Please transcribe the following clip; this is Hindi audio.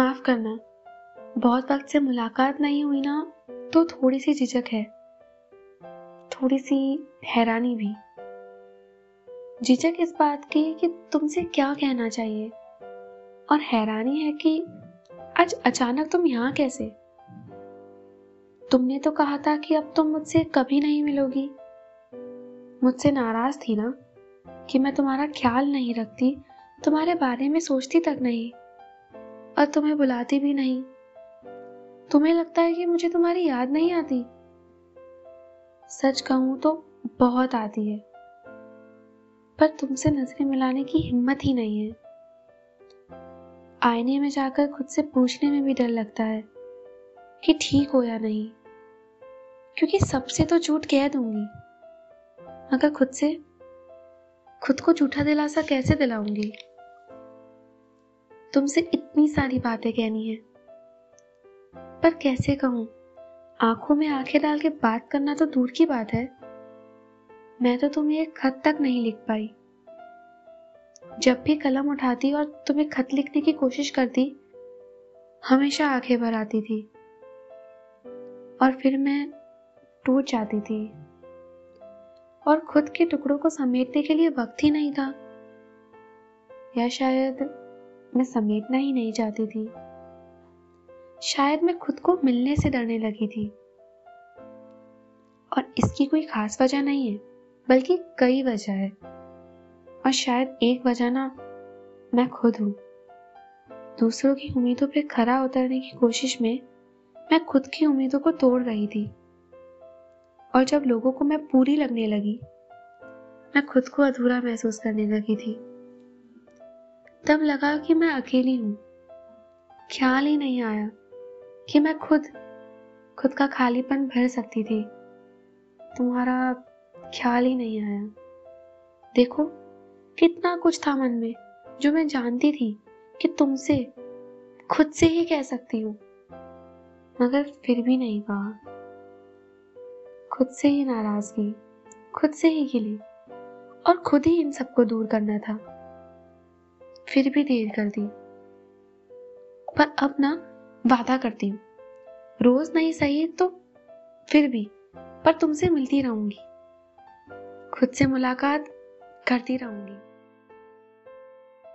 माफ़ करना। बहुत वक्त से मुलाकात नहीं हुई ना तो थोड़ी सी झिझक है। थोड़ी सी हैरानी भी। झिझक इस बात की कि तुमसे क्या कहना चाहिए? और हैरानी है कि आज अचानक तुम यहाँ कैसे? तुमने तो कहा था कि अब तुम मुझसे कभी नहीं मिलोगी। मुझसे नाराज़ थी ना, कि मैं तुम्हारा ख्याल नहीं रखती, तुम्हारे बारे में सोचती तक नहीं। और तुम्हें बुलाती भी नहीं। तुम्हें लगता है कि मुझे तुम्हारी याद नहीं आती। सच कहूँ तो बहुत आती है। पर तुमसे नज़रें मिलाने की हिम्मत ही नहीं है। आईने में जाकर खुद से पूछने में भी डर लगता है कि ठीक हो या नहीं। क्योंकि सबसे तो झूठ कह दूँगी। मगर खुद से, खुद को झूठा दिलासा कैसे दिलाऊँगी? तुमसे इतनी सारी बातें कहनी है। पर कैसे कहूँ? आँखों में आँखें डाल के बात करना तो दूर की बात है। मैं तो तुम्हें एक खत तक नहीं लिख पाई। जब भी कलम उठाती और तुम्हें खत लिखने की कोशिश करती, हमेशा आँखें भर आती थी। और फिर मैं टूट जाती थी। और खुद के टुकड़ों को समेटने के लिए वक्त ही नहीं था। या शायद मैं समेटना ही नहीं चाहती थी। शायद मैं खुद को मिलने से डरने लगी थी। और इसकी कोई खास वजह नहीं है, बल्कि कई वजह है। और शायद एक वजह ना, मैं खुद हूँ। दूसरों की उम्मीदों पर खरा उतरने की कोशिश में मैं खुद की उम्मीदों को तोड़ रही थी। और जब लोगों को मैं पूरी लगने लगी, मैं खुद को अधूरा महसूस करने लगी थी। तब लगा कि मैं अकेली हूँ। ख्याल ही नहीं आया कि मैं खुद खुद का खालीपन भर सकती थी। तुम्हारा ख्याल ही नहीं आया। देखो, कितना कुछ था मन में, जो मैं जानती थी कि तुमसे, खुद से ही कह सकती हूँ। मगर फिर भी नहीं कहा। खुद से ही नाराज़गी, खुद से ही गिली और खुद ही इन सबको दूर करना था। फिर भी देर कर दी। पर अब ना वादा करती हूँ। रोज नहीं सही तो फिर भी, पर तुमसे मिलती रहूँगी। खुद से मुलाकात करती रहूँगी।